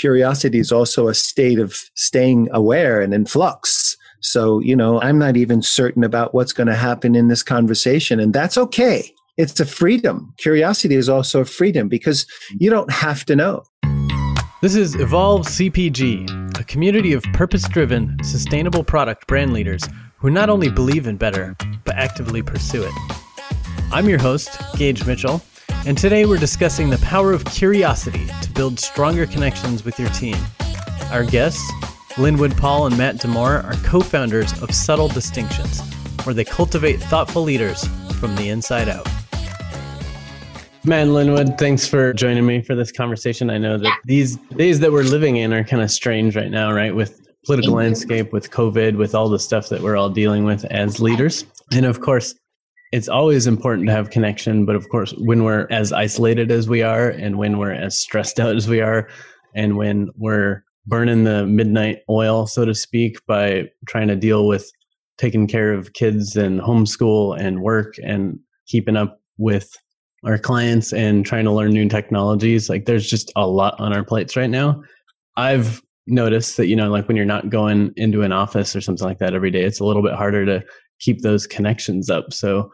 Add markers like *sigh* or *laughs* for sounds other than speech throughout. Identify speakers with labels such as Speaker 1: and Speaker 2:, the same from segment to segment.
Speaker 1: curiosity is also a state of staying aware and in flux. So, you know, I'm not even certain about what's going to happen in this conversation, and that's okay. It's a freedom. Curiosity is also a freedom because you don't have to know.
Speaker 2: This is Evolve CPG, a community of purpose driven, sustainable product brand leaders who not only believe in better, but actively pursue it. I'm your host, Gage Mitchell, and today we're discussing the power of curiosity to build stronger connections with your team. Our guests, Linwood Paul and Matt Demore, are co founders of Subtle Distinctions, where they cultivate thoughtful leaders from the inside out. Matt Linwood, thanks for joining me for this conversation. I know that these days that we're living in are kind of strange right now, right? With political landscape, with COVID, with all the stuff that we're all dealing with as leaders. And of course, it's always important to have connection but of course when we're as isolated as we are and when we're as stressed out as we are and when we're burning the midnight oil so to speak by trying to deal with taking care of kids and homeschool and work and keeping up with our clients and trying to learn new technologies like there's just a lot on our plates right now. I've noticed that you know like when you're not going into an office or something like that every day it's a little bit harder to keep those connections up. So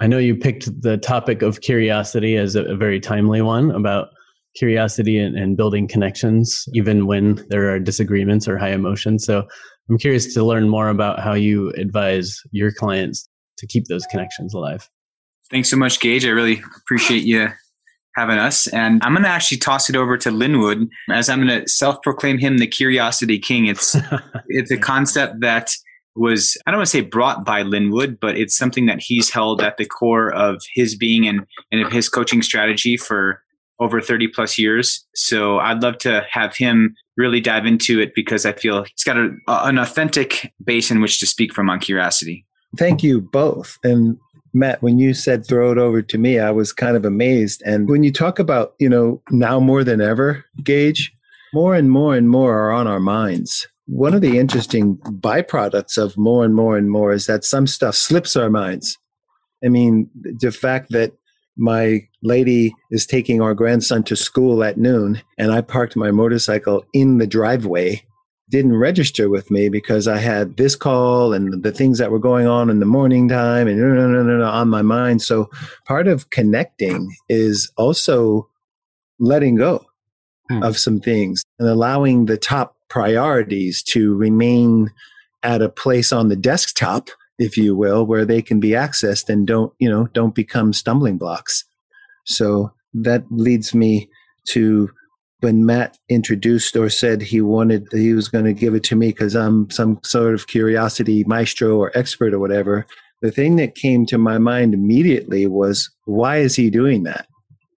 Speaker 2: I know you picked the topic of curiosity as a, a very timely one about curiosity and, and, building connections, even when there are disagreements or high emotions. So I'm curious to learn more about how you advise your clients to keep those connections alive.
Speaker 3: Thanks so much, Gage. I really appreciate you having us. And I'm going to actually toss it over to Linwood as I'm going to self proclaim him the curiosity king. It's, *laughs* it's a concept that was I don't want to say brought by Linwood, but it's something that he's held at the core of his being and, and of his coaching strategy for over 30 plus years. So I'd love to have him really dive into it because I feel he's got a, an authentic base in which to speak from on curiosity.
Speaker 1: Thank you both. And Matt, when you said throw it over to me, I was kind of amazed. And when you talk about, you know, now more than ever, Gage, more and more and more are on our minds one of the interesting byproducts of more and more and more is that some stuff slips our minds. I mean, the fact that my lady is taking our grandson to school at noon and I parked my motorcycle in the driveway didn't register with me because I had this call and the things that were going on in the morning time and no, no, no, on my mind. So part of connecting is also letting go hmm. of some things and allowing the top priorities to remain at a place on the desktop if you will where they can be accessed and don't you know don't become stumbling blocks. So that leads me to when matt introduced or said he wanted he was going to give it to me because i'm some sort of curiosity maestro or expert or whatever the thing that came to my mind immediately was why is he doing that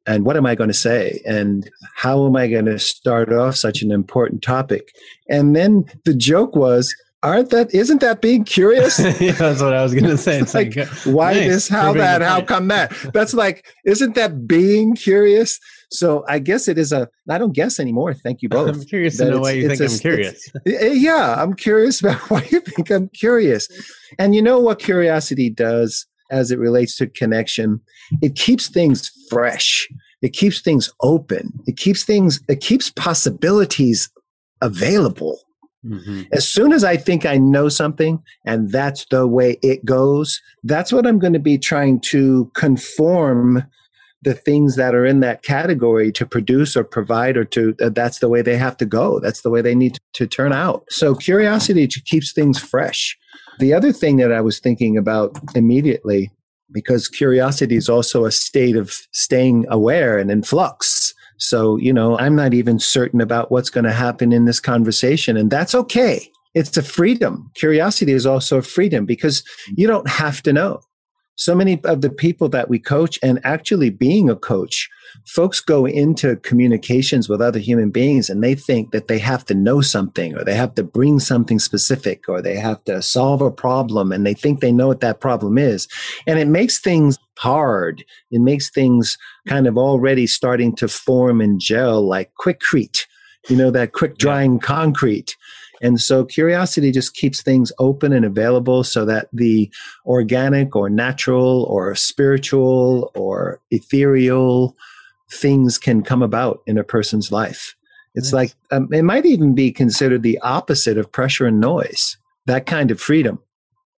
Speaker 1: and what am I going to say? And how am I going to start off such an important topic? And then the joke was, aren't that isn't that being curious? *laughs*
Speaker 2: Yeah, that's what i was going *laughs* to say. It's
Speaker 1: like, like uh, why nice. this? how that? how come that? That's like isn't that being curious? So i guess it is a i don't guess anymore. Thank you *laughs* both.
Speaker 2: i'm curious to know why you think i i'm curious.
Speaker 1: Eh, eh, yeah i'm curious about why you think i'm curious. And you know what curiosity does as it relates to connection. It keeps things fresh. It keeps things open. It keeps things, it keeps possibilities available. Mm-hmm. As soon as I think I know something and that's the way it goes, that's what I'm going to be trying to conform the things that are in that category to produce or provide or to uh, that's the way they have to go that's the way they need to, to turn out so curiosity keeps things fresh the other thing that I was thinking about immediately, because curiosity is also a state of staying aware and in flux. So, you know, I'm not even certain about what's going to happen in this conversation, and that's okay. It's a freedom. Curiosity is also a freedom because you don't have to know so many of the people that we coach and actually being a coach folks go into communications with other human beings and they think that they have to know something or they have to bring something specific or they have to solve a problem and they think they know what that problem is. And it makes things hard. It makes things kind of already starting to form and gel like Quikrete you know that quick drying concrete. And so curiosity just keeps things open and available so that the organic or natural or spiritual or ethereal things can come about in a person's life. It's nice. like, um, it might even be considered the opposite of pressure and noise, that kind of freedom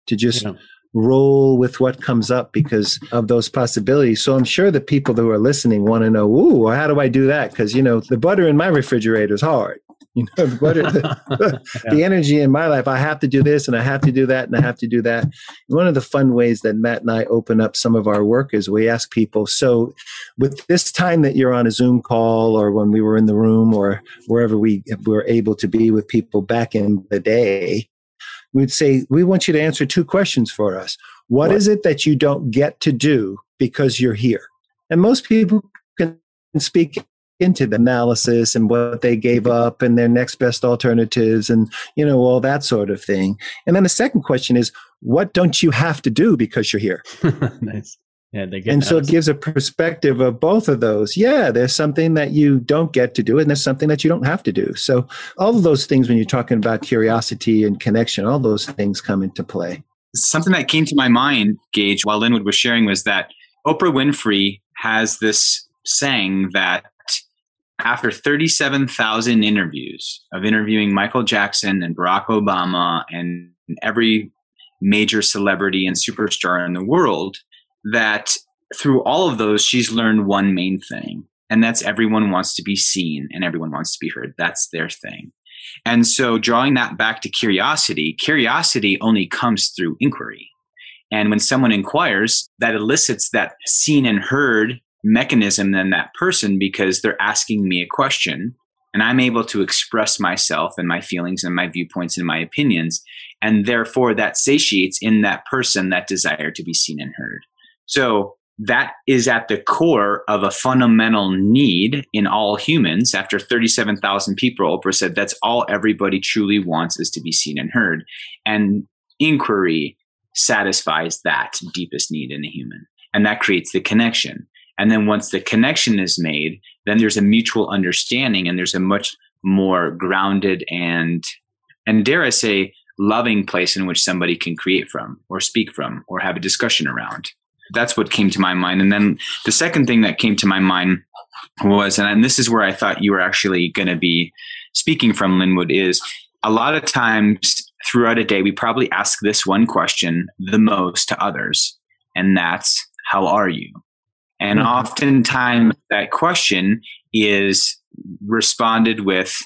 Speaker 1: to just yeah. roll with what comes up because of those possibilities. So I'm sure the people who are listening want to know, ooh, how do I do that? Because, you know, the butter in my refrigerator is hard. You know, *laughs* the, butter, *laughs* the, yeah. the energy in my life, I have to do this and I have to do that and I have to do that. One of the fun ways that Matt and I open up some of our work is we ask people, so with this time that you're on a Zoom call or when we were in the room or wherever we were able to be with people back in the day, we'd say, we want you to answer two questions for us. what, what? is it that you don't get to do because you're here? And most people can speak into the analysis and what they gave up and their next best alternatives and you know all that sort of thing and then the second question is what don't you have to do because you're here *laughs*
Speaker 2: nice yeah, they
Speaker 1: get and so it gives a perspective of both of those. Yeah, there's something that you don't get to do, and there's something that you don't have to do. So all of those things, when you're talking about curiosity and connection, all those things come into play.
Speaker 3: Something that came to my mind, Gage, while Linwood was sharing, was that Oprah Winfrey has this saying that after 37,000 interviews of interviewing Michael Jackson and Barack Obama and every major celebrity and superstar in the world, that through all of those, she's learned one main thing, and that's everyone wants to be seen and everyone wants to be heard. That's their thing. And so, drawing that back to curiosity, curiosity only comes through inquiry. And when someone inquires, that elicits that seen and heard mechanism than that person because they're asking me a question and I'm able to express myself and my feelings and my viewpoints and my opinions. And therefore, that satiates in that person that desire to be seen and heard. So, that is at the core of a fundamental need in all humans. After 37,000 people, Oprah said that's all everybody truly wants is to be seen and heard. And inquiry satisfies that deepest need in a human. And that creates the connection. And then once the connection is made, then there's a mutual understanding and there's a much more grounded and, and dare I say, loving place in which somebody can create from or speak from or have a discussion around. That's what came to my mind. And then the second thing that came to my mind was, and this is where I thought you were actually going to be speaking from, Linwood, is a lot of times throughout a day, we probably ask this one question the most to others, and that's, How are you? And mm-hmm. oftentimes that question is responded with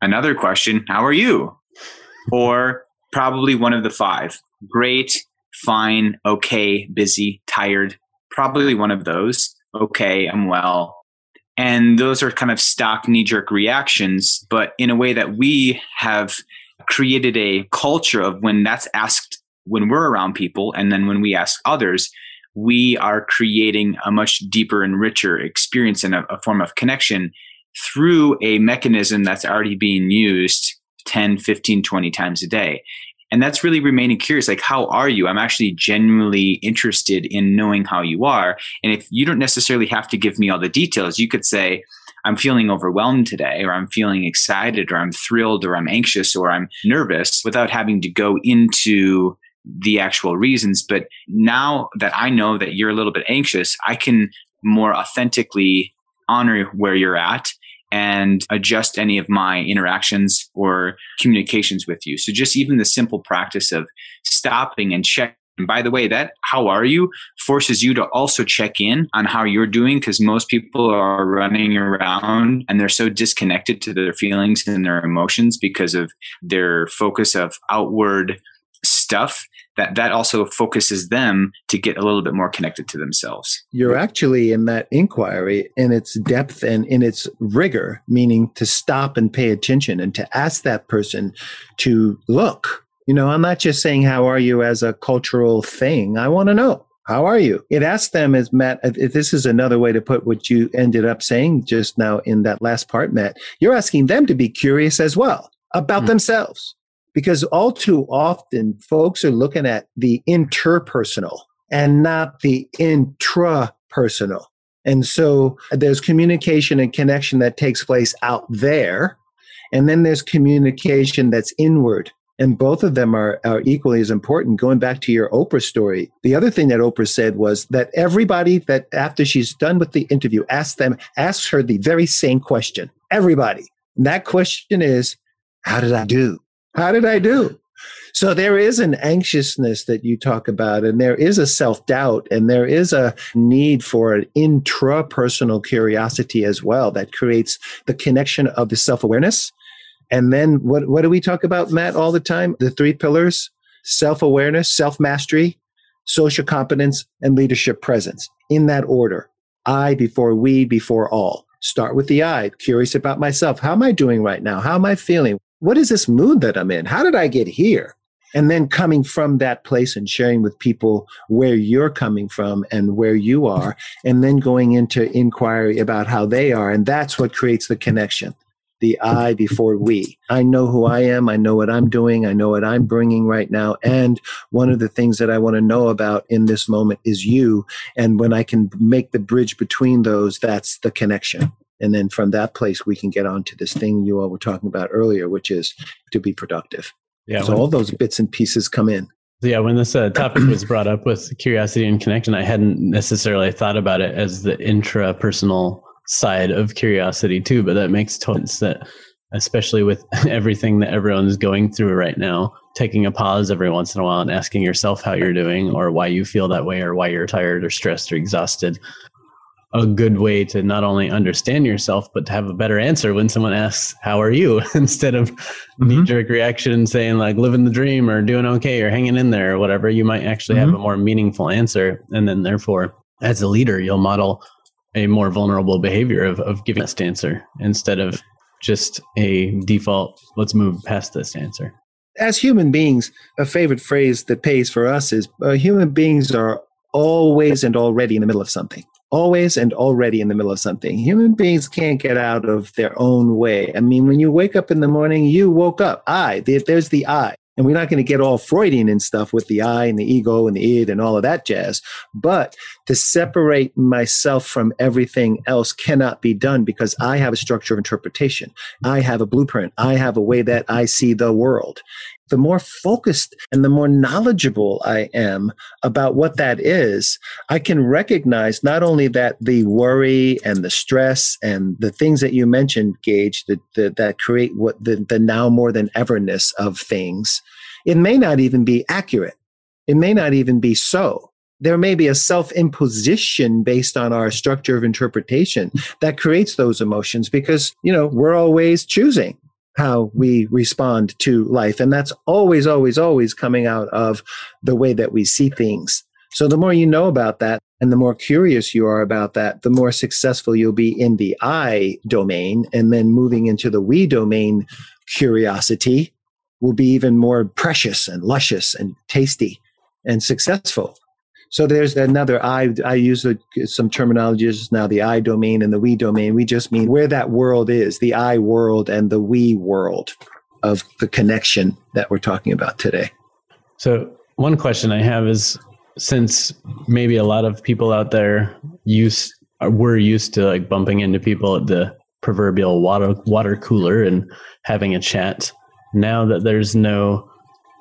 Speaker 3: another question How are you? Or probably one of the five great, fine, okay, busy, tired. Probably one of those. Okay, I'm well. And those are kind of stock knee jerk reactions, but in a way that we have created a culture of when that's asked when we're around people and then when we ask others, we are creating a much deeper and richer experience and a, a form of connection through a mechanism that's already being used 10, 15, 20 times a day. And that's really remaining curious. Like, how are you? I'm actually genuinely interested in knowing how you are. And if you don't necessarily have to give me all the details, you could say, I'm feeling overwhelmed today, or I'm feeling excited, or I'm thrilled, or I'm anxious, or I'm nervous without having to go into the actual reasons. But now that I know that you're a little bit anxious, I can more authentically honor where you're at and adjust any of my interactions or communications with you. So just even the simple practice of stopping and checking. And by the way, that how are you forces you to also check in on how you're doing because most people are running around and they're so disconnected to their feelings and their emotions because of their focus of outward stuff that that also focuses them to get a little bit more connected to themselves
Speaker 1: you're actually in that inquiry in its depth and in its rigor meaning to stop and pay attention and to ask that person to look you know i'm not just saying how are you as a cultural thing i want to know how are you? It asks them as Matt, if this is another way to put what you ended up saying just now in that last part, Matt, you're asking them to be curious as well about mm. themselves because all too often folks are looking at the interpersonal and not the intrapersonal. And so there's communication and connection that takes place out there. And then there's communication that's inward. And both of them are, are equally as important. Going back to your Oprah story, the other thing that Oprah said was that everybody that after she's done with the interview asks them, asks her the very same question. Everybody that question is, how did I do? How did I do? So there is an anxiousness that you talk about, and there is a self doubt, and there is a need for an intrapersonal curiosity as well that creates the connection of the self awareness. And then what, what do we talk about, Matt, all the time? The three pillars self awareness, self mastery, social competence, and leadership presence in that order. I before we, before all. Start with the I, curious about myself. How am I doing right now? How am I feeling? What is this mood that I'm in? How did I get here? And then coming from that place and sharing with people where you're coming from and where you are, *laughs* and then going into inquiry about how they are. And that's what creates the connection the I before we. I know who I am. I know what I'm doing. I know what I'm bringing right now. And one of the things that I want to know about in this moment is you. And when I can make the bridge between those, that's the connection. And then from that place, we can get on to this thing you all were talking about earlier, which is to be productive. Yeah. So when, all those bits and pieces come in.
Speaker 2: Yeah. When this uh, topic was brought up with curiosity and connection, I hadn't necessarily thought about it as the intrapersonal side of curiosity too, but that makes total sense that especially with *laughs* everything that everyone's going through right now, taking a pause every once in a while and asking yourself how you're doing or why you feel that way or why you're tired or stressed or exhausted. A good way to not only understand yourself, but to have a better answer when someone asks, How are you? *laughs* instead of mm-hmm. knee jerk reaction saying, like, living the dream or doing okay or hanging in there or whatever. You might actually mm-hmm. have a more meaningful answer. And then, therefore, as a leader, you'll model a more vulnerable behavior of, of giving this answer instead of just a default, let's move past this answer.
Speaker 1: As human beings, a favorite phrase that pays for us is uh, human beings are always and already in the middle of something. Always and already in the middle of something. Human beings can't get out of their own way. I mean, when you wake up in the morning, you woke up. I, there's the I. And we're not going to get all Freudian and stuff with the I and the ego and the id and all of that jazz. But to separate myself from everything else cannot be done because I have a structure of interpretation. I have a blueprint. I have a way that I see the world the more focused and the more knowledgeable I am about what that is, I can recognize not only that the worry and the stress and the things that you mentioned, Gage, that, that, that create what the, the now more than everness of things, it may not even be accurate. It may not even be so. There may be a self imposition based on our structure of interpretation that creates those emotions because, you know, we're always choosing how we respond to life. And that's always, always, always coming out of the way that we see things. So the more you know about that and the more curious you are about that, the more successful you'll be in the I domain. And then moving into the we domain, curiosity will be even more precious and luscious and tasty and successful. So there's another I. I use a, some terminologies now, the I domain and the we domain. We just mean where that world is, the I world and the we world of the connection that we're talking about today.
Speaker 2: So one question I have is since maybe a lot of people out there use we're used to like bumping into people at the proverbial water water cooler and having a chat. Now that there's no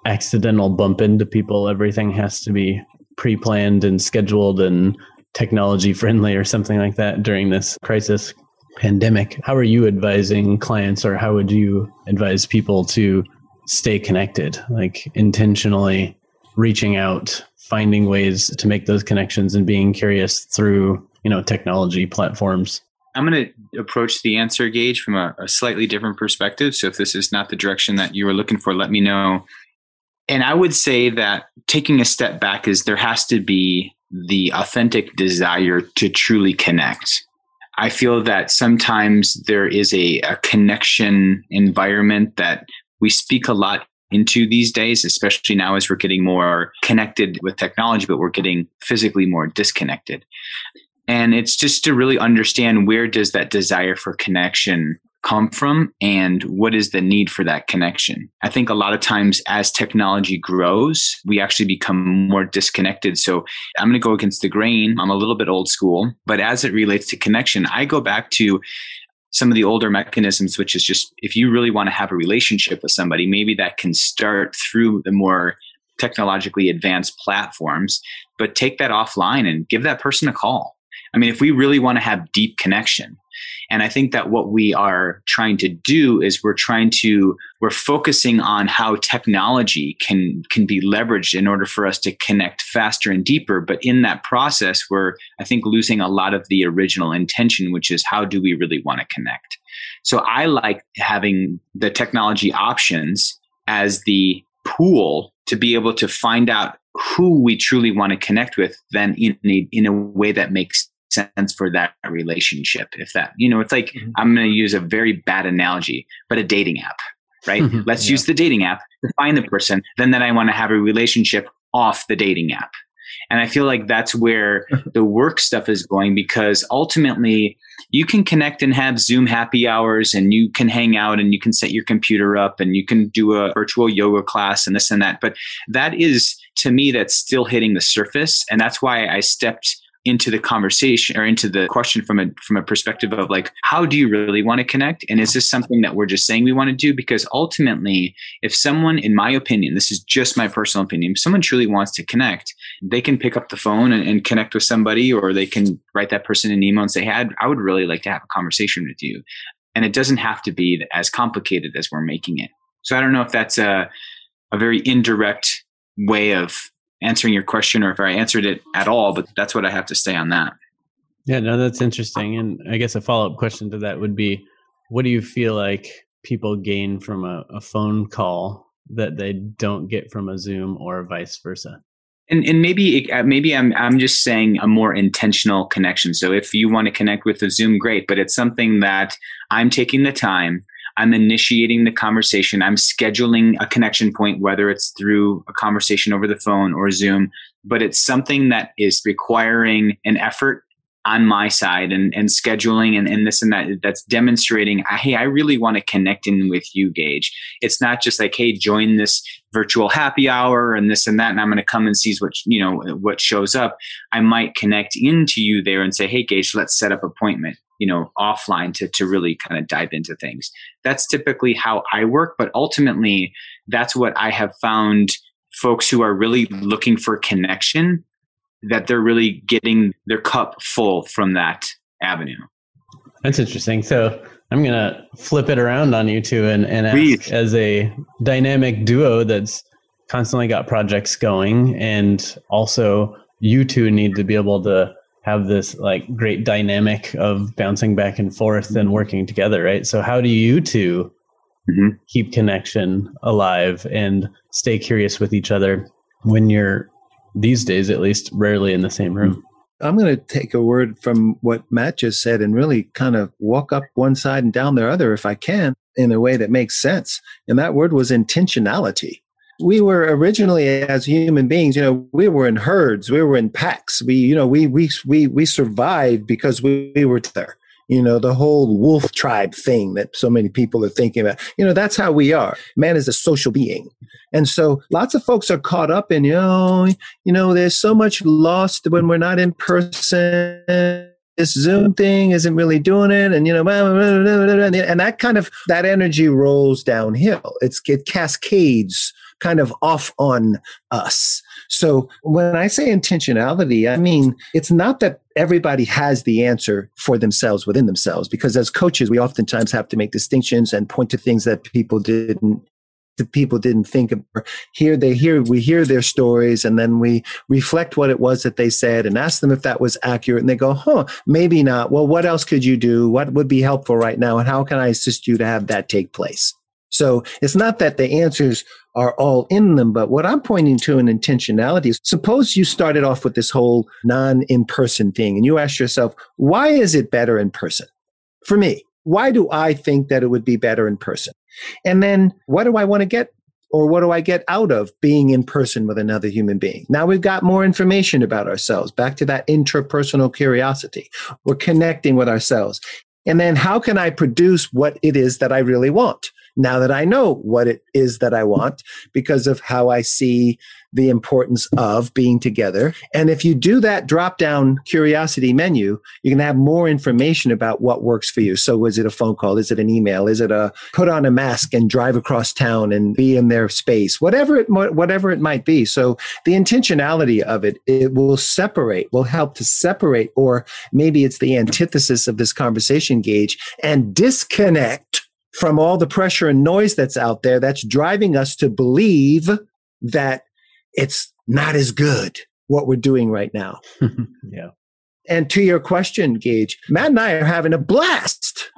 Speaker 2: accidental bump into people, everything has to be pre-planned and scheduled and technology friendly or something like that during this crisis pandemic. How are you advising clients or how would you advise people to stay connected, like intentionally reaching out, finding ways to make those connections and being curious through, you know, technology platforms?
Speaker 3: I'm going to approach the answer Gage from a, a, slightly different perspective. So if this is not the direction that you were looking for, let me know. And I would say that taking a step back is there has to be the authentic desire to truly connect. I feel that sometimes there is a, a connection environment that we speak a lot into these days, especially now as we're getting more connected with technology, but we're getting physically more disconnected. And it's just to really understand where does that desire for connection come from and what is the need for that connection. I think a lot of times as technology grows, we actually become more disconnected. So I'm going to go against the grain. I'm a little bit old school, but as it relates to connection, I go back to some of the older mechanisms, which is just if you really want to have a relationship with somebody, maybe that can start through the more technologically advanced platforms, but take that offline and give that person a call. I mean, if we really want to have deep connection, and I think that what we are trying to do is we're trying to we're focusing on how technology can can be leveraged in order for us to connect faster and deeper. But in that process, we're I think losing a lot of the original intention, which is how do we really want to connect. So I like having the technology options as the pool to be able to find out who we truly want to connect with then in a, in a way that makes sense for that relationship if that you know it's like mm-hmm. i'm going to use a very bad analogy but a dating app right mm-hmm. let's yeah. use the dating app to find the person then that i want to have a relationship off the dating app and I feel like that's where *laughs* the work stuff is going because ultimately you can connect and have Zoom happy hours and you can hang out and you can set your computer up and you can do a virtual yoga class and this and that. But that is, to me, that's still hitting the surface. And that's why I stepped into the conversation or into the question from a from a perspective of like how do you really want to connect? And is this something that we're just saying we want to do? Because ultimately if someone in my opinion this is just my personal opinion if someone truly wants to connect they can pick up the phone and, and connect with somebody or they can write that person an email and say hey I would really like to have a conversation with you. And it doesn't have to be as complicated as we're making it. So i don't know if that's a a very indirect way of answering your question or if I answered it at all, but that's what I have to say on that.
Speaker 2: Yeah, no, that's interesting. And I guess a follow up question to that would be what do you feel like people gain from a, a phone call that they don't get from a Zoom or vice versa?
Speaker 3: And, and maybe uh, maybe I'm I'm just saying a more intentional connection. So if you want to connect with a Zoom, great. But it's something that I'm taking the time I'm initiating the conversation. I'm scheduling a connection point, whether it's through a conversation over the phone or Zoom, but it's something that is requiring an effort on my side and, and scheduling and, and this and that that's demonstrating hey i really want to connect in with you gage. It's not just like hey join this virtual happy hour and this and that and i'm going to come and see what you know what shows up. I might connect into you there and say hey gage let's set up appointment you know offline to to really kind of dive into things. That's typically how i work but ultimately that's what i have found folks who are really looking for connection that they're really getting their cup full from that avenue
Speaker 2: that's interesting so i'm going to flip it around on you two and, and ask as a dynamic duo that's constantly got projects going and also you two need to be able to have this like great dynamic of bouncing back and forth and working together, right? So how do you 2 mm-hmm. keep connection alive and stay curious with each other when you're these days at least rarely in the same room?
Speaker 1: I'm going to take a word from what Matt just said and really kind of walk up one side and down the other if I can in a way that makes sense. And that word was intentionality we were originally as human beings you know we were in herds we were in packs we you know we we we, we survived because we, we were there you know the whole wolf tribe thing that so many people are thinking about. You know that's how we are. Man is a social being. And so lots of folks are caught up in you know you know there's so much lost when we're not in person. This zoom thing isn't really doing it. And you know and that kind of that energy rolls downhill. It's it cascades kind of off on us. So when I say intentionality, I mean, it's not that everybody has the answer for themselves within themselves, because as coaches, we oftentimes have to make distinctions and point to things that people didn't the people didn't think of. Here they hear we hear their stories and then we reflect what it was that they said and ask them if that was accurate and they go huh maybe not. Well what else could you do? What would be helpful right now? And how can i assist you to have that take place so it's not that the answers are all in them, but what I'm pointing to in intentionality is suppose you started off with this whole non in person thing and you ask yourself, why is it better in person? For me, why do I think that it would be better in person? And then what do I want to get or what do I get out of being in person with another human being? Now we've got more information about ourselves, back to that interpersonal curiosity. We're connecting with ourselves. And then how can I produce what it is that I really want? Now that I know what it is that I want because of how I see the importance of being together. And if you do that drop down curiosity menu, you can have more information about what works for you. So is it a phone call? Is it an email? Is it a put on a mask and drive across town and be in their space? Whatever it, whatever it might be. So the intentionality of it, it will separate, will help to separate, or maybe it's the antithesis of this conversation Gage and disconnect from all the pressure and noise that's out there that's driving us to believe that it's not as good what we're doing right now. *laughs*
Speaker 2: yeah.
Speaker 1: And to your question, Gage, Matt and I are having a blast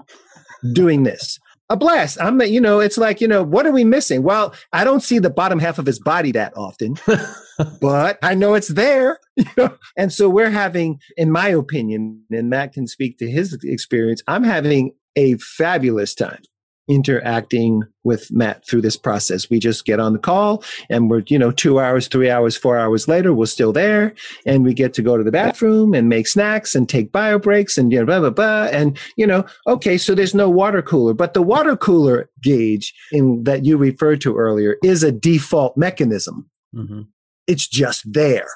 Speaker 1: doing this. A blast. I'm, you know, it's like, you know, what are we missing? Well, I don't see the bottom half of his body that often, *laughs* but I know it's there. You know? And so we're having, in my opinion, and Matt can speak to his experience, I'm having a fabulous time interacting with Matt through this process. We just get on the call and we're, you know, two hours, three hours, four hours later, we're still there and we get to go to the bathroom and make snacks and take bio breaks and, you know, blah, blah, blah. And, you know, okay, so there's no water cooler, but the water cooler Gage in that you referred to earlier is a default mechanism. Mm-hmm. It's just there.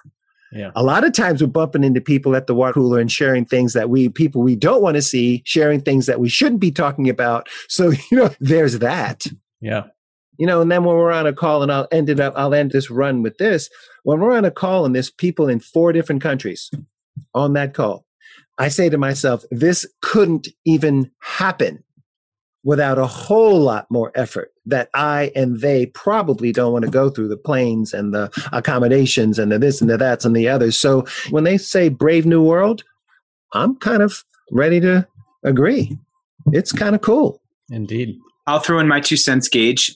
Speaker 2: Yeah.
Speaker 1: A lot of times we're bumping into people at the water cooler and sharing things that we, people we don't want to see, sharing things that we shouldn't be talking about. So, *laughs* you know, there's that.
Speaker 2: Yeah.
Speaker 1: You know, and then when we're on a call, and I'll end it up, I'll end this run with this. When we're on a call and there's people in four different countries on that call, I say to myself, this couldn't even happen without a whole lot more effort that I and they probably don't want to go through the planes and the accommodations and the this and the that's and the others. So when they say Brave New World, I'm kind of ready to agree. It's kind of cool.
Speaker 2: Indeed.
Speaker 3: I'll throw in my two cents Gage.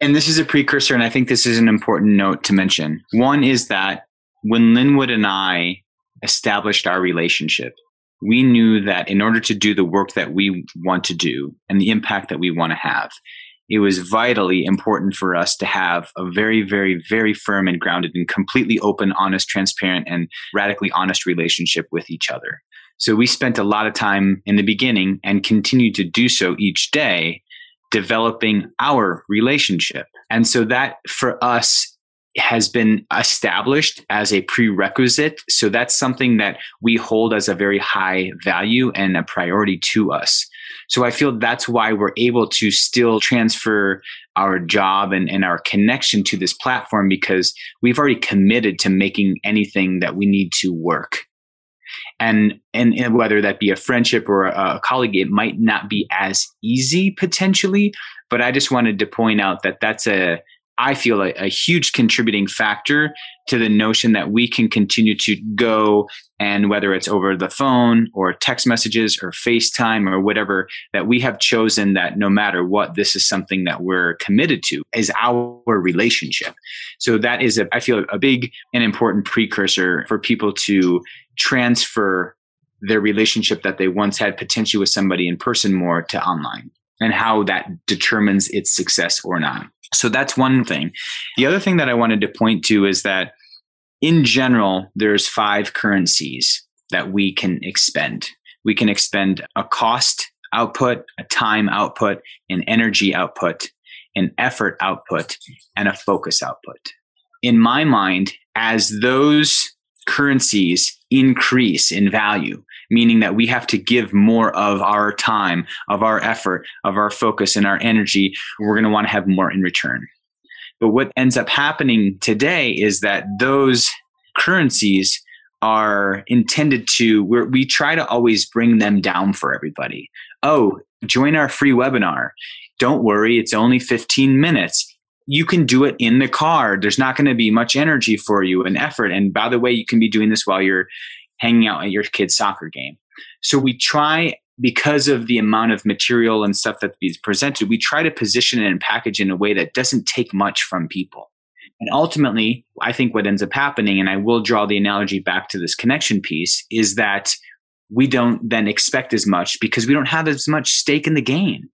Speaker 3: And this is a precursor, and I think this is an important note to mention. One is that when Linwood and I established our relationship, we knew that in order to do the work that we want to do and the impact that we want to have, it was vitally important for us to have a very, very, very firm and grounded and completely open, honest, transparent, and radically honest relationship with each other. So we spent a lot of time in the beginning and continue to do so each day developing our relationship. And so that for us has been established as a prerequisite. So that's something that we hold as a very high value and a priority to us. So I feel that's why we're able to still transfer our job and, and our connection to this platform because we've already committed to making anything that we need to work. And, and, and whether that be a friendship or a, a colleague, it might not be as easy potentially, but I just wanted to point out that that's a, I feel a, a, huge contributing factor to the notion that we can continue to go and whether it's over the phone or text messages or FaceTime or whatever, that we have chosen that no matter what, this is something that we're committed to is our relationship. So that is, a, I feel, a big and important precursor for people to transfer their relationship that they once had potentially with somebody in person more to online and how that determines its success or not. So that's one thing. The other thing that I wanted to point to is that in general, there's five currencies that we can expend. We can expend a cost output, a time output, an energy output, an effort output, and a focus output. In my mind, as those currencies increase in value, meaning that we have to give more of our time, of our effort, of our focus and our energy. We're going to want to have more in return. But what ends up happening today is that those currencies are intended to, we try to always bring them down for everybody. Oh, join our free webinar. Don't worry, it's only 15 minutes you can do it in the car. There's not going to be much energy for you and effort. And by the way, you can be doing this while you're hanging out at your kid's soccer game. So we try because of the amount of material and stuff that is presented, we try to position it and package in a way that doesn't take much from people. And ultimately, I think what ends up happening, and I will draw the analogy back to this connection piece, is that we don't then expect as much because we don't have as much stake in the game.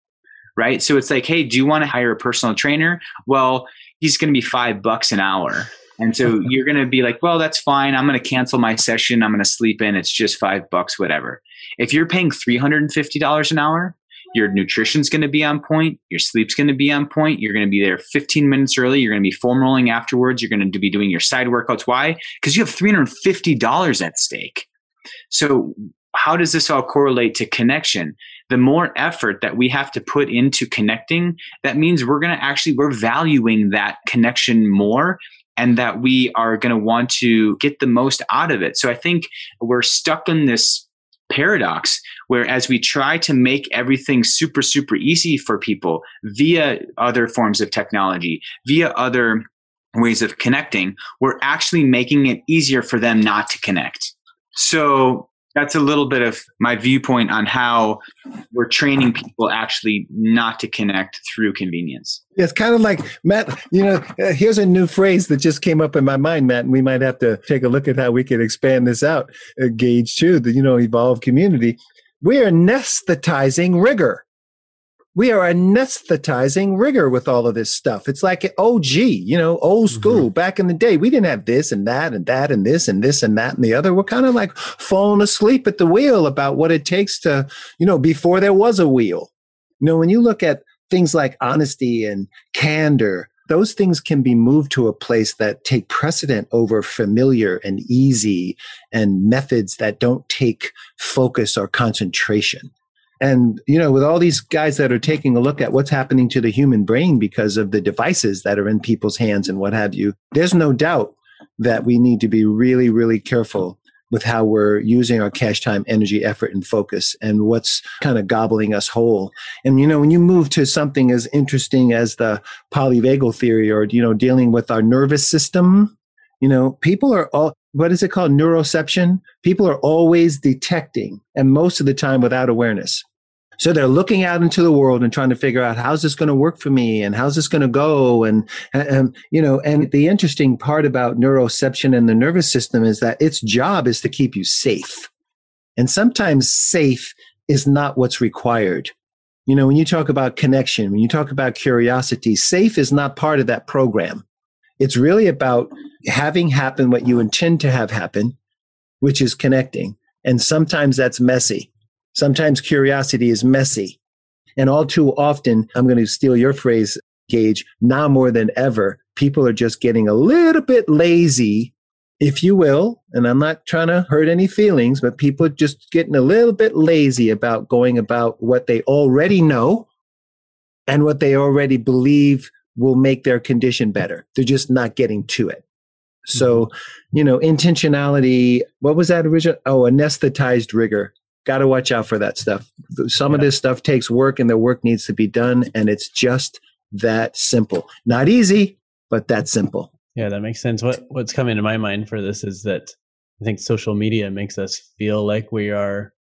Speaker 3: Right. So it's like, hey, do you want to hire a personal trainer? Well, he's going to be five bucks an hour. And so *laughs* you're going to be like, well, that's fine. I'm going to cancel my session. I'm going to sleep in. It's just five bucks, whatever. If you're paying $350 an hour, your nutrition's going to be on point, your sleep's going to be on point, you're going to be there 15 minutes early, you're going to be foam rolling afterwards, you're going to be doing your side workouts. Why? Because you have $350 at stake. So, how does this all correlate to connection? The more effort that we have to put into connecting, that means we're going to actually, we're valuing that connection more and that we are going to want to get the most out of it. So I think we're stuck in this paradox where as we try to make everything super super easy for people via other forms of technology via other ways of connecting we're actually making it easier for them not to connect so that's a little bit of my viewpoint on how we're training people actually not to connect through convenience.
Speaker 1: It's kind of like Matt. You know, uh, here's a new phrase that just came up in my mind, Matt, and we might have to take a look at how we can expand this out. Uh, Gage too, the you know evolved community. We are anesthetizing rigor we are anesthetizing rigor with all of this stuff. It's like OG, you know, old mm-hmm. school. Mm-hmm. Back in the day, we didn't have this and that and that and this and this and that and the other. We're kind of like falling asleep at the wheel about what it takes to, you know, before there was a wheel. You know, when you look at things like honesty and candor, those things can be moved to a place that take precedent over familiar and easy and methods that don't take focus or concentration. And, you know, with all these guys that are taking a look at what's happening to the human brain because of the devices that are in people's hands and what have you, there's no doubt that we need to be really, really careful with how we're using our cash time, energy, effort, and focus and what's kind of gobbling us whole. And, you know, when you move to something as interesting as the polyvagal theory or, you know, dealing with our nervous system, you know, people are all, what is it called? Neuroception. People are always detecting and most of the time without awareness. So they're looking out into the world and trying to figure out how's this going to work for me and how's this going to go. And, and, you know, and the interesting part about neuroception and the nervous system is that its job is to keep you safe. And sometimes safe is not what's required. You know, when you talk about connection, when you talk about curiosity, safe is not part of that program. It's really about having happen what you intend to have happen, which is connecting. And sometimes that's messy. Sometimes curiosity is messy. And all too often, I'm going to steal your phrase, Gage, now more than ever, people are just getting a little bit lazy, if you will. And I'm not trying to hurt any feelings, but people are just getting a little bit lazy about going about what they already know and what they already believe will make their condition better. They're just not getting to it. So, mm-hmm. you know, intentionality, what was that original? Oh, anesthetized rigor. Got to watch out for that stuff. Some yeah. of this stuff takes work and the work needs to be done. And it's just that simple. Not easy, but that simple.
Speaker 2: Yeah, that makes sense. What What's coming to my mind for this is that I think social media makes us feel like we are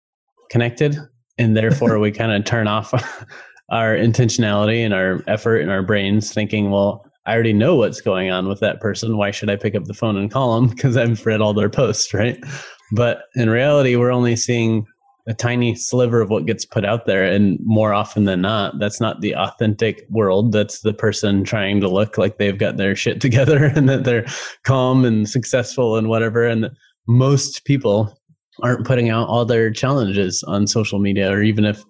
Speaker 2: connected and therefore *laughs* we kind of turn off *laughs* our intentionality and our effort and our brains thinking, well, I already know what's going on with that person. Why should I pick up the phone and call them? Because I've read all their posts, right? But in reality, we're only seeing a tiny sliver of what gets put out there. And more often than not, that's not the authentic world. That's the person trying to look like they've got their shit *laughs* together and that they're calm and successful and whatever. And most people aren't putting out all their challenges on social media, or even if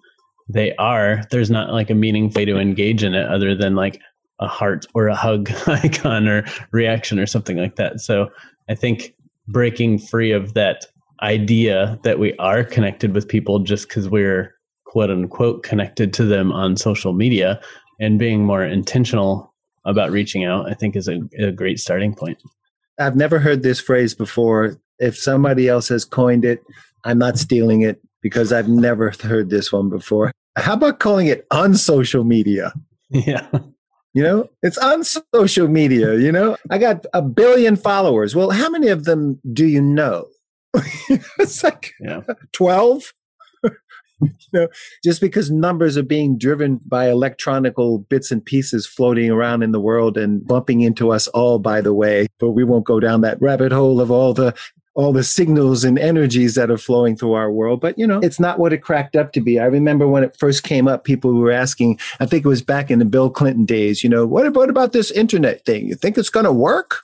Speaker 2: they are, there's not like a meaningful way to engage in it other than like a heart or a hug *laughs* icon or reaction or something like that. So I think breaking free of that idea that we are connected with people just because we're quote unquote connected to them on social media and being more intentional about reaching out, I think is a, a great starting point.
Speaker 1: I've never heard this phrase before. If somebody else has coined it, I'm not stealing it because I've never heard this one before. How about calling it on social media?
Speaker 2: Yeah.
Speaker 1: You know, it's on social media. You know, I got a billion followers. Well, how many of them do you know? *laughs* it's like yeah. *laughs* 12. *laughs* you know, just because numbers are being driven by electronical bits and pieces floating around in the world and bumping into us all, by the way. But we won't go down that rabbit hole of all the all the signals and energies that are flowing through our world. But, you know, it's not what it cracked up to be. I remember when it first came up, people were asking, I think it was back in the Bill Clinton days, you know, what, what about this internet thing? You think it's going to work?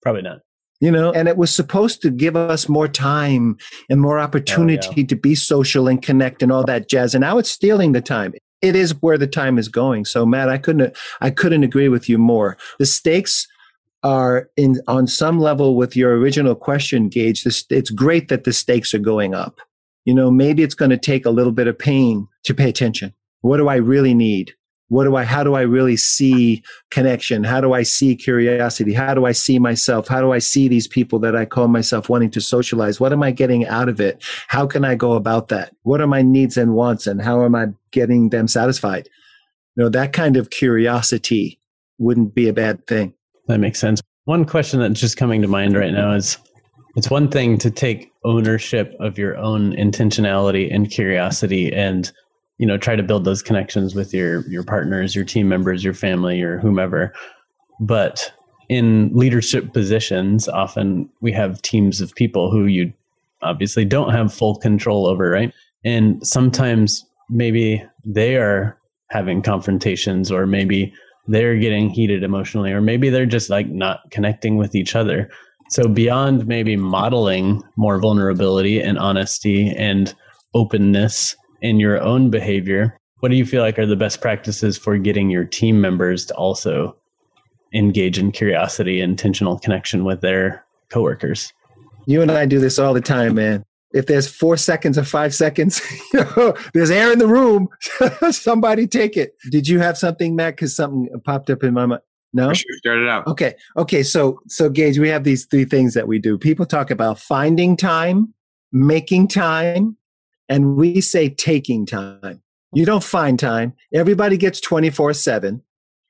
Speaker 2: Probably not.
Speaker 1: You know, and it was supposed to give us more time and more opportunity oh, yeah. to be social and connect and all that jazz. And now it's stealing the time. It is where the time is going. So, Matt, I couldn't, I couldn't agree with you more. The stakes are in on some level with your original question, Gage. This, it's great that the stakes are going up. You know, maybe it's going to take a little bit of pain to pay attention. What do I really need? What do I, how do I really see connection? How do I see curiosity? How do I see myself? How do I see these people that I call myself wanting to socialize? What am I getting out of it? How can I go about that? What are my needs and wants and how am I getting them satisfied? You know, that kind of curiosity wouldn't be a bad thing.
Speaker 2: That makes sense. One question that's just coming to mind right now is it's one thing to take ownership of your own intentionality and curiosity and you know try to build those connections with your your partners your team members your family or whomever. But in leadership positions often we have teams of people who you obviously don't have full control over right? And sometimes maybe they are having confrontations or maybe they're getting heated emotionally or maybe they're just like not connecting with each other. So beyond maybe modeling more vulnerability and honesty and openness in your own behavior, what do you feel like are the best practices for getting your team members to also engage in curiosity and intentional connection with their coworkers?
Speaker 1: You and I do this all the time, man. If there's four seconds or five seconds, *laughs* you know, there's air in the room. *laughs* Somebody take it. Did you have something, Matt? Because something popped up in my mind. No,
Speaker 3: sure. start it out.
Speaker 1: Okay, okay. So, so Gage, we have these three things that we do. People talk about finding time, making time, and we say taking time. You don't find time. Everybody gets 24 7.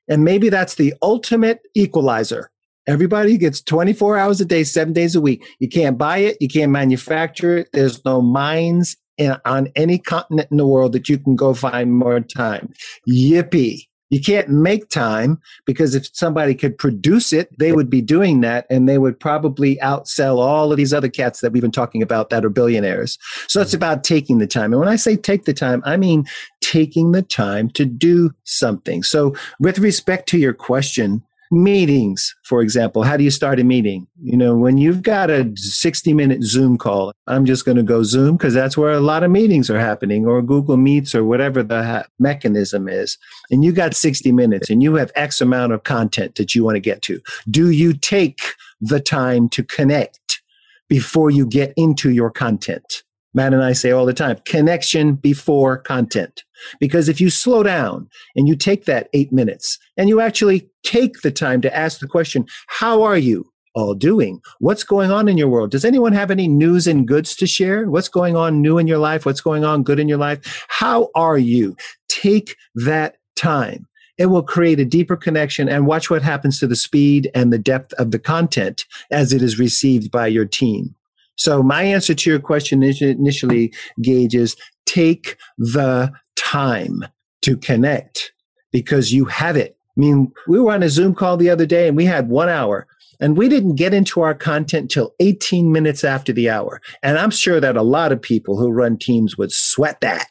Speaker 1: And maybe that's the ultimate equalizer. Everybody gets 24 hours a day, seven days a week. You can't buy it. You can't manufacture it. There's no mines in, on any continent in the world that you can go find more time. Yippee. You can't make time because if somebody could produce it, they would be doing that and they would probably outsell all of these other cats that we've been talking about that are billionaires. So it's mm-hmm. about taking the time. And when I say take the time, I mean taking the time to do something. So with respect to your question, meetings, for example. How do you start a meeting? You know, when you've got a 60 minute Zoom call, I'm just going to go Zoom because that's where a lot of meetings are happening or Google Meets or whatever the ha- mechanism is. And you got 60 minutes and you have X amount of content that you want to get to. Do you take the time to connect before you get into your content? Matt and I say all the time connection before content. Because if you slow down and you take that eight minutes and you actually take the time to ask the question, How are you all doing? What's going on in your world? Does anyone have any news and goods to share? What's going on new in your life? What's going on good in your life? How are you? Take that time. It will create a deeper connection and watch what happens to the speed and the depth of the content as it is received by your team. So my answer to your question initially, Gage, is take the time to connect because you have it. I mean, we were on a Zoom call the other day and we had one hour and we didn't get into our content till 18 minutes after the hour. And I'm sure that a lot of people who run teams would sweat that.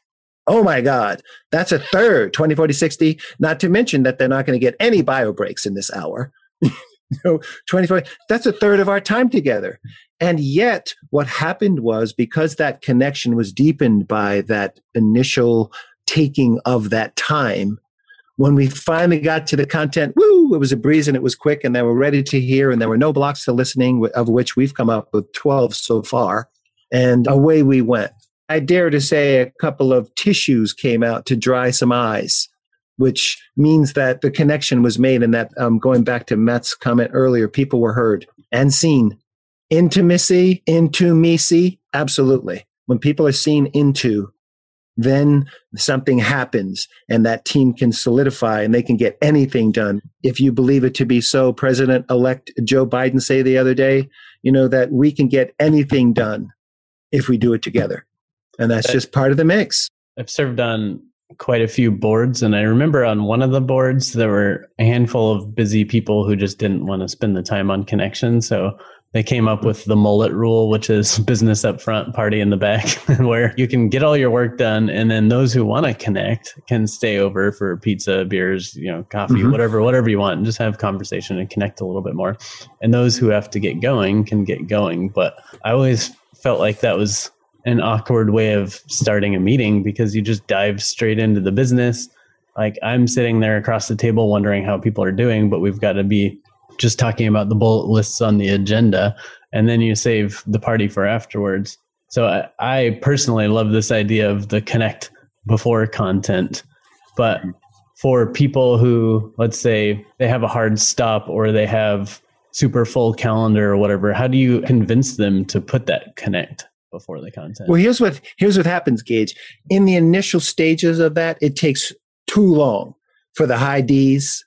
Speaker 1: Oh my God, that's a third 20, 40, 60. Not to mention that they're not going to get any bio breaks in this hour. *laughs* *laughs* you know, 20, that's a third of our time together. And yet, what happened was because that connection was deepened by that initial taking of that time, when we finally got to the content, woo, it was a breeze and it was quick and they were ready to hear and there were no blocks to listening, of which we've come up with 12 so far. And away we went. I dare to say a couple of tissues came out to dry some eyes, which means that the connection was made and that um, going back to Matt's comment earlier, people were heard and seen Intimacy, intimacy, absolutely. When people are seen into, then something happens and that team can solidify and they can get anything done. If you believe it to be so, President elect Joe Biden say the other day, you know, that we can get anything done if we do it together. And that's just part of the mix.
Speaker 2: I've served on quite a few boards and I remember on one of the boards there were a handful of busy people who just didn't want to spend the time on connection. So they came up with the mullet rule, which is *laughs* business up front, party in the back, *laughs* where you can get all your work done, and then those who want to connect can stay over for pizza, beers, you know, coffee, mm-hmm. whatever, whatever you want, and just have conversation and connect a little bit more. And those who have to get going can get going. But I always felt like that was an awkward way of starting a meeting because you just dive straight into the business. Like I'm sitting there across the table wondering how people are doing, but we've got to be just talking about the bullet lists on the agenda, and then you save the party for afterwards. So I, I personally love this idea of the connect before content, but for people who, let's say, they have a hard stop or they have super full calendar or whatever, how do you convince them to put that connect before the content?
Speaker 1: Well, here's what here's what happens, Gage. In the initial stages of that, it takes too long for the high D's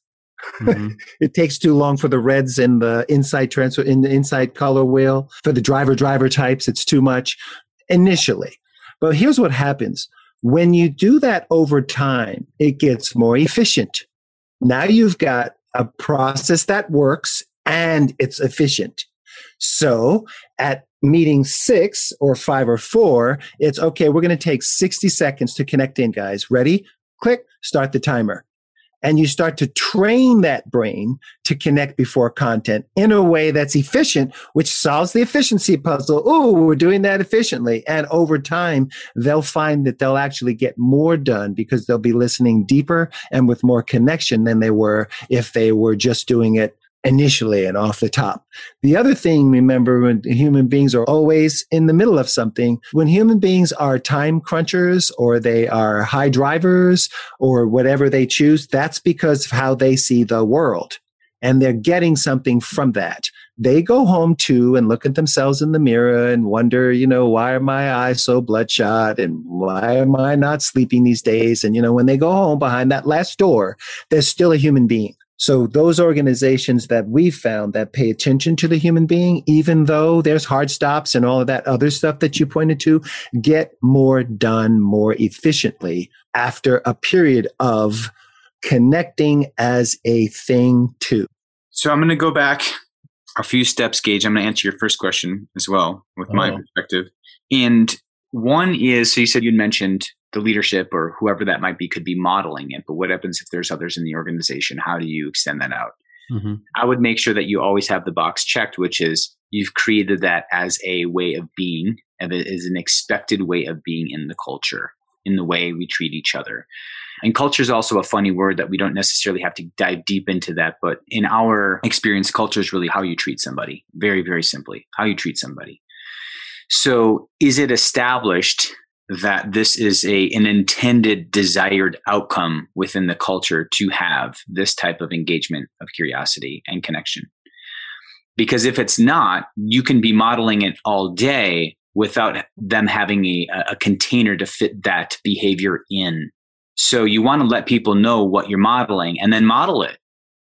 Speaker 1: Mm-hmm. *laughs* it takes too long for the reds and the inside transfer in the inside color wheel for the driver driver types. It's too much initially. But here's what happens. When you do that over time, it gets more efficient. Now you've got a process that works and it's efficient. So at meeting six or five or four, it's okay, we're going to take 60 seconds to connect in, guys. Ready? Click, start the timer and you start to train that brain to connect before content in a way that's efficient, which solves the efficiency puzzle. Oh, we're doing that efficiently. And over time, they'll find that they'll actually get more done because they'll be listening deeper and with more connection than they were if they were just doing it initially and off the top. The other thing, remember, when human beings are always in the middle of something, when human beings are time crunchers or they are high drivers or whatever they choose, that's because of how they see the world. And they're getting something from that. They go home too and look at themselves in the mirror and wonder, you know, why are my eyes so bloodshot and why am I not sleeping these days? And, you know, when they go home behind that last door, there's still a human being so those organizations that we've found that pay attention to the human being, even though there's hard stops and all of that other stuff that you pointed to, get more done more efficiently after a period of connecting as a thing too.
Speaker 3: So I'm going to go back a few steps, Gage. I'm going to answer your first question as well with oh. my uh-huh. perspective. And one is, so you said you'd mentioned the leadership or whoever that might be could be modeling it. But what happens if there's others in the organization? How do you extend that out? Mm-hmm. I would make sure that you always have the box checked, which is you've created that as a way of being, and it is an expected way of being in the culture, in the way we treat each other. And culture is also a funny word that we don't necessarily have to dive deep into that. But in our experience, culture is really how you treat somebody. Very, very simply, how you treat somebody. So is it established that this is a an intended desired outcome within the culture to have this type of engagement of curiosity and connection. Because if it's not you can be modeling it all day without them having a, a container to fit that behavior in. So you want to let people know what you're modeling and then model it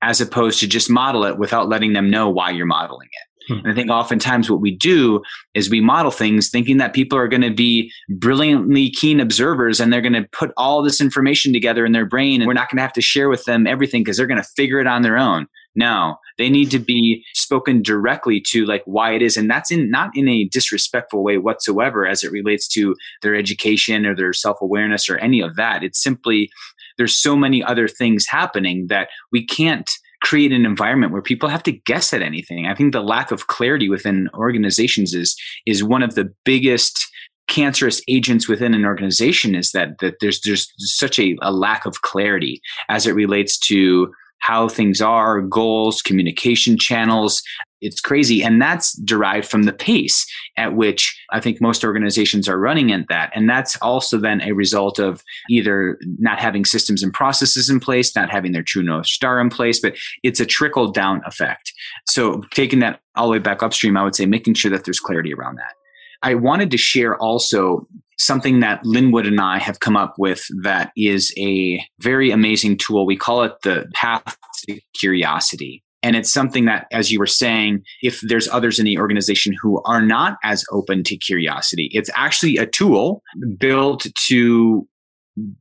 Speaker 3: as opposed to just model it without letting them know why you're modeling it Hmm. And I think oftentimes what we do is we model things thinking that people are going to be brilliantly keen observers and they're going to put all this information together in their brain and we're not going to have to share with them everything because they're going to figure it on their own. No, they need to be spoken directly to like why it is. And that's in not in a disrespectful way whatsoever as it relates to their education or their self-awareness or any of that. It's simply there's so many other things happening that we can't create an environment where people have to guess at anything. I think the lack of clarity within organizations is is one of the biggest cancerous agents within an organization is that that there's there's such a, a lack of clarity as it relates to how things are, goals, communication channels. It's crazy. And that's derived from the pace at which I think most organizations are running at that. And that's also then a result of either not having systems and processes in place, not having their true North Star in place, but it's a trickle down effect. So taking that all the way back upstream, I would say making sure that there's clarity around that. I wanted to share also something that Linwood and I have come up with that is a very amazing tool. We call it the path to curiosity. And it's something that, as you were saying, if there's others in the organization who are not as open to curiosity, it's actually a tool built to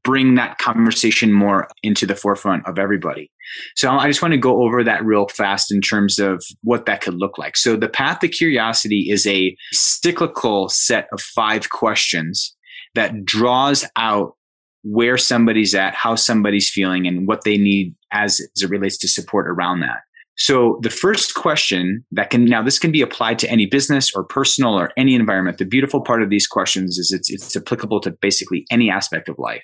Speaker 3: bring that conversation more into the forefront of everybody. So I just want to go over that real fast in terms of what that could look like. So the path to curiosity is a cyclical set of five questions that draws out where somebody's at, how somebody's feeling, and what they need as, it relates to support around that. So the first question that can now this can be applied to any business or personal or any environment. The beautiful part of these questions is it's it's applicable to basically any aspect of life.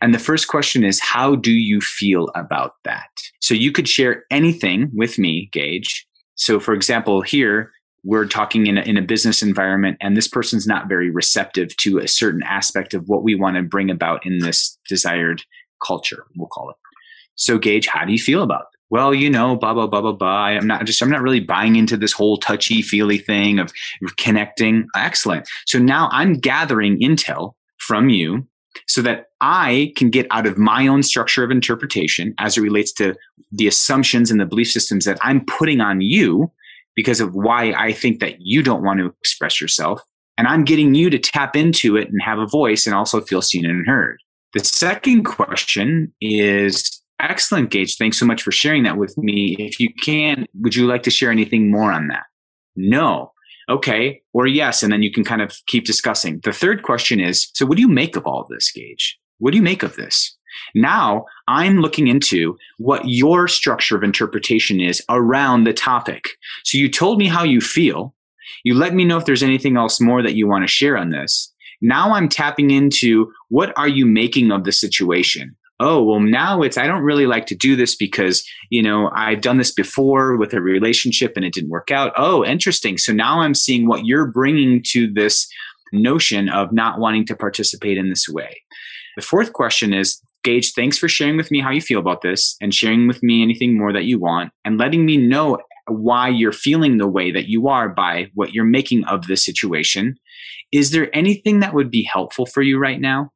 Speaker 3: And the first question is how do you feel about that? So you could share anything with me, Gage. So for example, here we're talking in a, in a business environment and this person's not very receptive to a certain aspect of what we want to bring about in this desired culture, we'll call it. So Gage, how do you feel about well, you know, blah, blah, blah, blah, blah. I'm not just, I'm not really buying into this whole touchy feely thing of connecting. Excellent. So now I'm gathering intel from you so that I can get out of my own structure of interpretation as it relates to the assumptions and the belief systems that I'm putting on you because of why I think that you don't want to express yourself. And I'm getting you to tap into it and have a voice and also feel seen and heard. The second question is Excellent, Gage. Thanks so much for sharing that with me. If you can, would you like to share anything more on that? No. Okay. Or yes. And then you can kind of keep discussing. The third question is So, what do you make of all of this, Gage? What do you make of this? Now I'm looking into what your structure of interpretation is around the topic. So, you told me how you feel. You let me know if there's anything else more that you want to share on this. Now I'm tapping into what are you making of the situation? Oh well now it's i don't really like to do this because you know i've done this before with a relationship and it didn't work out. Oh interesting. So now i'm seeing what you're bringing to this notion of not wanting to participate in this way. The fourth question is gage thanks for sharing with me how you feel about this and sharing with me anything more that you want and letting me know why you're feeling the way that you are by what you're making of this situation. Is there anything that would be helpful for you right now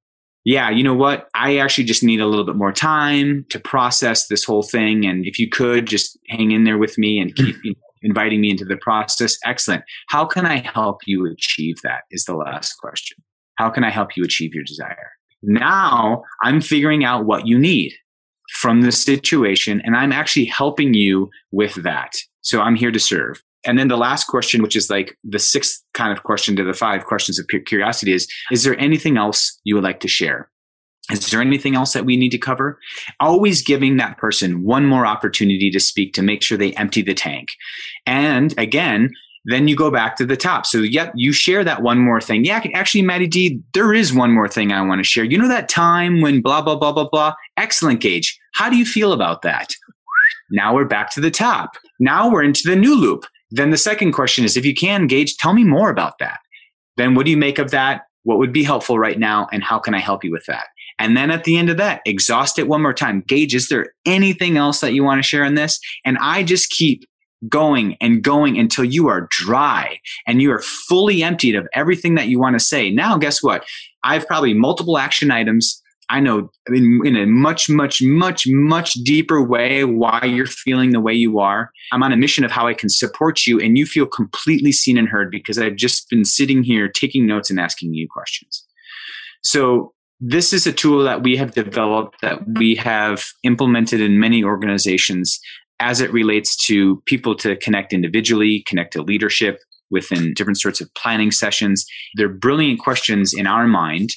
Speaker 3: yeah, you know what? I actually just need a little bit more time to process this whole thing. And if you could just hang in there with me and keep *laughs* you know, inviting me into the process, excellent. How can I help you achieve that? Is the last question. How can I help you achieve your desire? Now I'm figuring out what you need from the situation and I'm actually helping you with that. So I'm here to serve. And then the last question, which is like the sixth kind of question to the five questions of pure curiosity is, is there anything else you would like to share? Is there anything else that we need to cover? Always giving that person one more opportunity to speak to make sure they empty the tank. And again, then you go back to the top. So, yep, you share that one more thing. Yeah, actually, Maddie D, there is one more thing I want to share. You know that time when blah, blah, blah, blah, blah? Excellent, Gage. How do you feel about that? Now we're back to the top. Now we're into the new loop. Then the second question is if you can, Gage, tell me more about that. Then what do you make of that? What would be helpful right now? And how can I help you with that? And then at the end of that, exhaust it one more time. Gage, is there anything else that you want to share on this? And I just keep going and going until you are dry and you are fully emptied of everything that you want to say. Now, guess what? I've probably multiple action items I know in, in a much, much, much, much deeper way why you're feeling the way you are. I'm on a mission of how I can support you and you feel completely seen and heard because I've just been sitting here taking notes and asking you questions. So this is a tool that we have developed that we have implemented in many organizations as it relates to people to connect individually, connect to leadership within different sorts of planning sessions. They're brilliant questions in our mind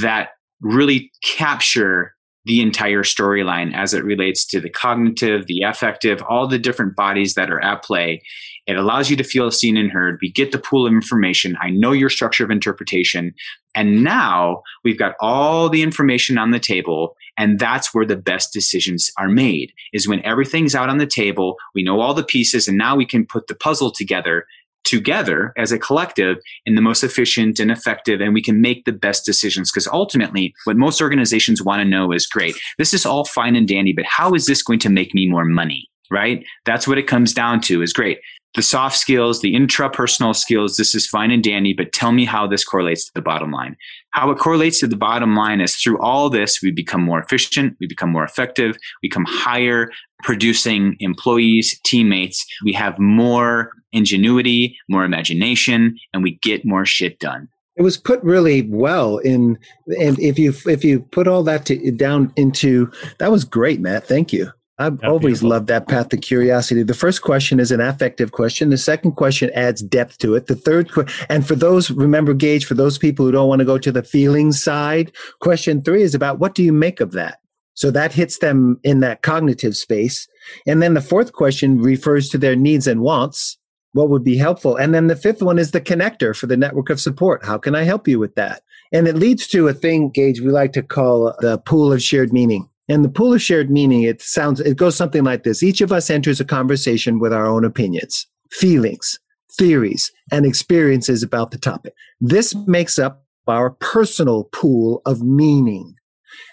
Speaker 3: that really capture the entire storyline as it relates to the cognitive, the affective, all the different bodies that are at play. It allows you to feel seen and heard. We get the pool of information. I know your structure of interpretation. And now we've got all the information on the table. And that's where the best decisions are made is when everything's out on the table. We know all the pieces and now we can put the puzzle together together as a collective in the most efficient and effective and we can make the best decisions. Because ultimately what most organizations want to know is great this is all fine and dandy but how is this going to make me more money right? That's what it comes down to is great the soft skills the intrapersonal skills this is fine and dandy but tell me how this correlates to the bottom line how it correlates to the bottom line is through all this we become more efficient we become more effective we become higher producing employees teammates we have more ingenuity, more imagination, and we get more shit done.
Speaker 1: It was put really well in, and if you if you put all that to, down into that was great, Matt. Thank you. I've always beautiful. loved that path to curiosity. The first question is an affective question. The second question adds depth to it. The third, and for those, remember, Gage, for those people who don't want to go to the feelings side, question three is about what do you make of that? So that hits them in that cognitive space. And then the fourth question refers to their needs and wants. What would be helpful? And then the fifth one is the connector for the network of support. How can I help you with that? And it leads to a thing, Gage, we like to call the pool of shared meaning. And the pool of shared meaning, it sounds, it goes something like this. Each of us enters a conversation with our own opinions, feelings, theories, and experiences about the topic. This makes up our personal pool of meaning.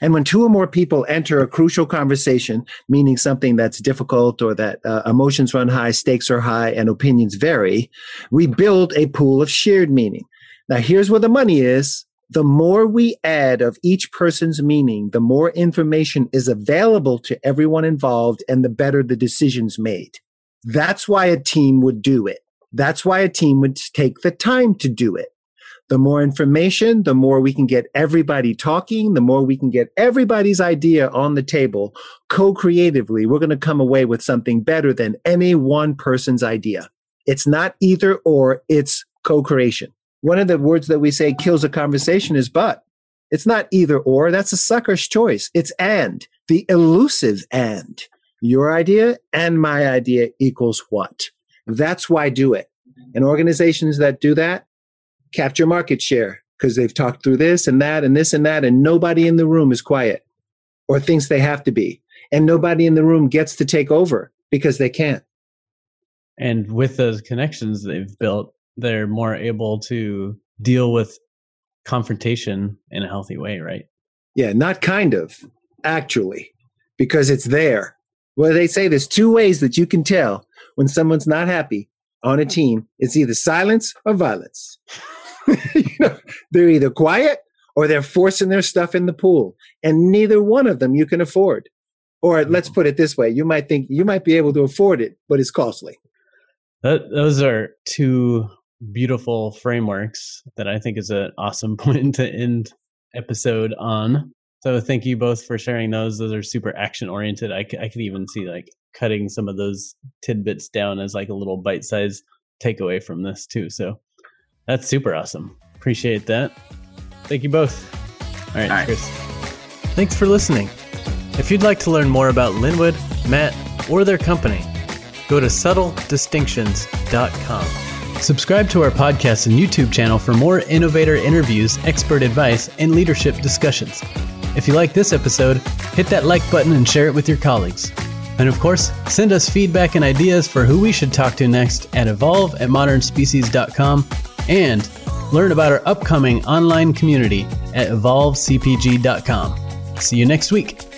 Speaker 1: And when two or more people enter a crucial conversation, meaning something that's difficult or that uh, emotions run high, stakes are high, and opinions vary, we build a pool of shared meaning. Now, here's where the money is. The more we add of each person's meaning, the more information is available to everyone involved and the better the decisions made. That's why a team would do it. That's why a team would take the time to do it. The more information, the more we can get everybody talking, the more we can get everybody's idea on the table co-creatively. We're going to come away with something better than any one person's idea. It's not either or, it's co-creation. One of the words that we say kills a conversation is but. It's not either or. That's a sucker's choice. It's and, the elusive and. Your idea and my idea equals what? That's why do it. And organizations that do that capture market share because they've talked through this and that and this and that, and nobody in the room is quiet or thinks they have to be. And nobody in the room gets to take over because they can't.
Speaker 2: And with those connections they've built, they're more able to deal with confrontation in a healthy way, right?
Speaker 1: Yeah, not kind of, actually, because it's there. Well, they say there's two ways that you can tell when someone's not happy on a team it's either silence or violence. *laughs* you know, they're either quiet or they're forcing their stuff in the pool. And neither one of them you can afford. Or let's mm-hmm. put it this way you might think you might be able to afford it, but it's costly.
Speaker 2: That, those are two beautiful frameworks that I think is an awesome *laughs* point to end episode on. So thank you both for sharing those. Those are super action oriented. I, I could even see like cutting some of those tidbits down as like a little bite size takeaway from this too. So that's super awesome. Appreciate that. Thank you both. All right, All right. Chris. Thanks for listening. If you'd like to learn more about Linwood, Matt, or their company, go to subtledistinctions.com. Subscribe to our podcast and YouTube channel for more innovator interviews, expert advice, and leadership discussions. If you like this episode, hit that like button and share it with your colleagues. And of course, send us feedback and ideas for who we should talk to next at evolve at modernspecies.com and learn about our upcoming online community at evolvecpg.com. See you next week.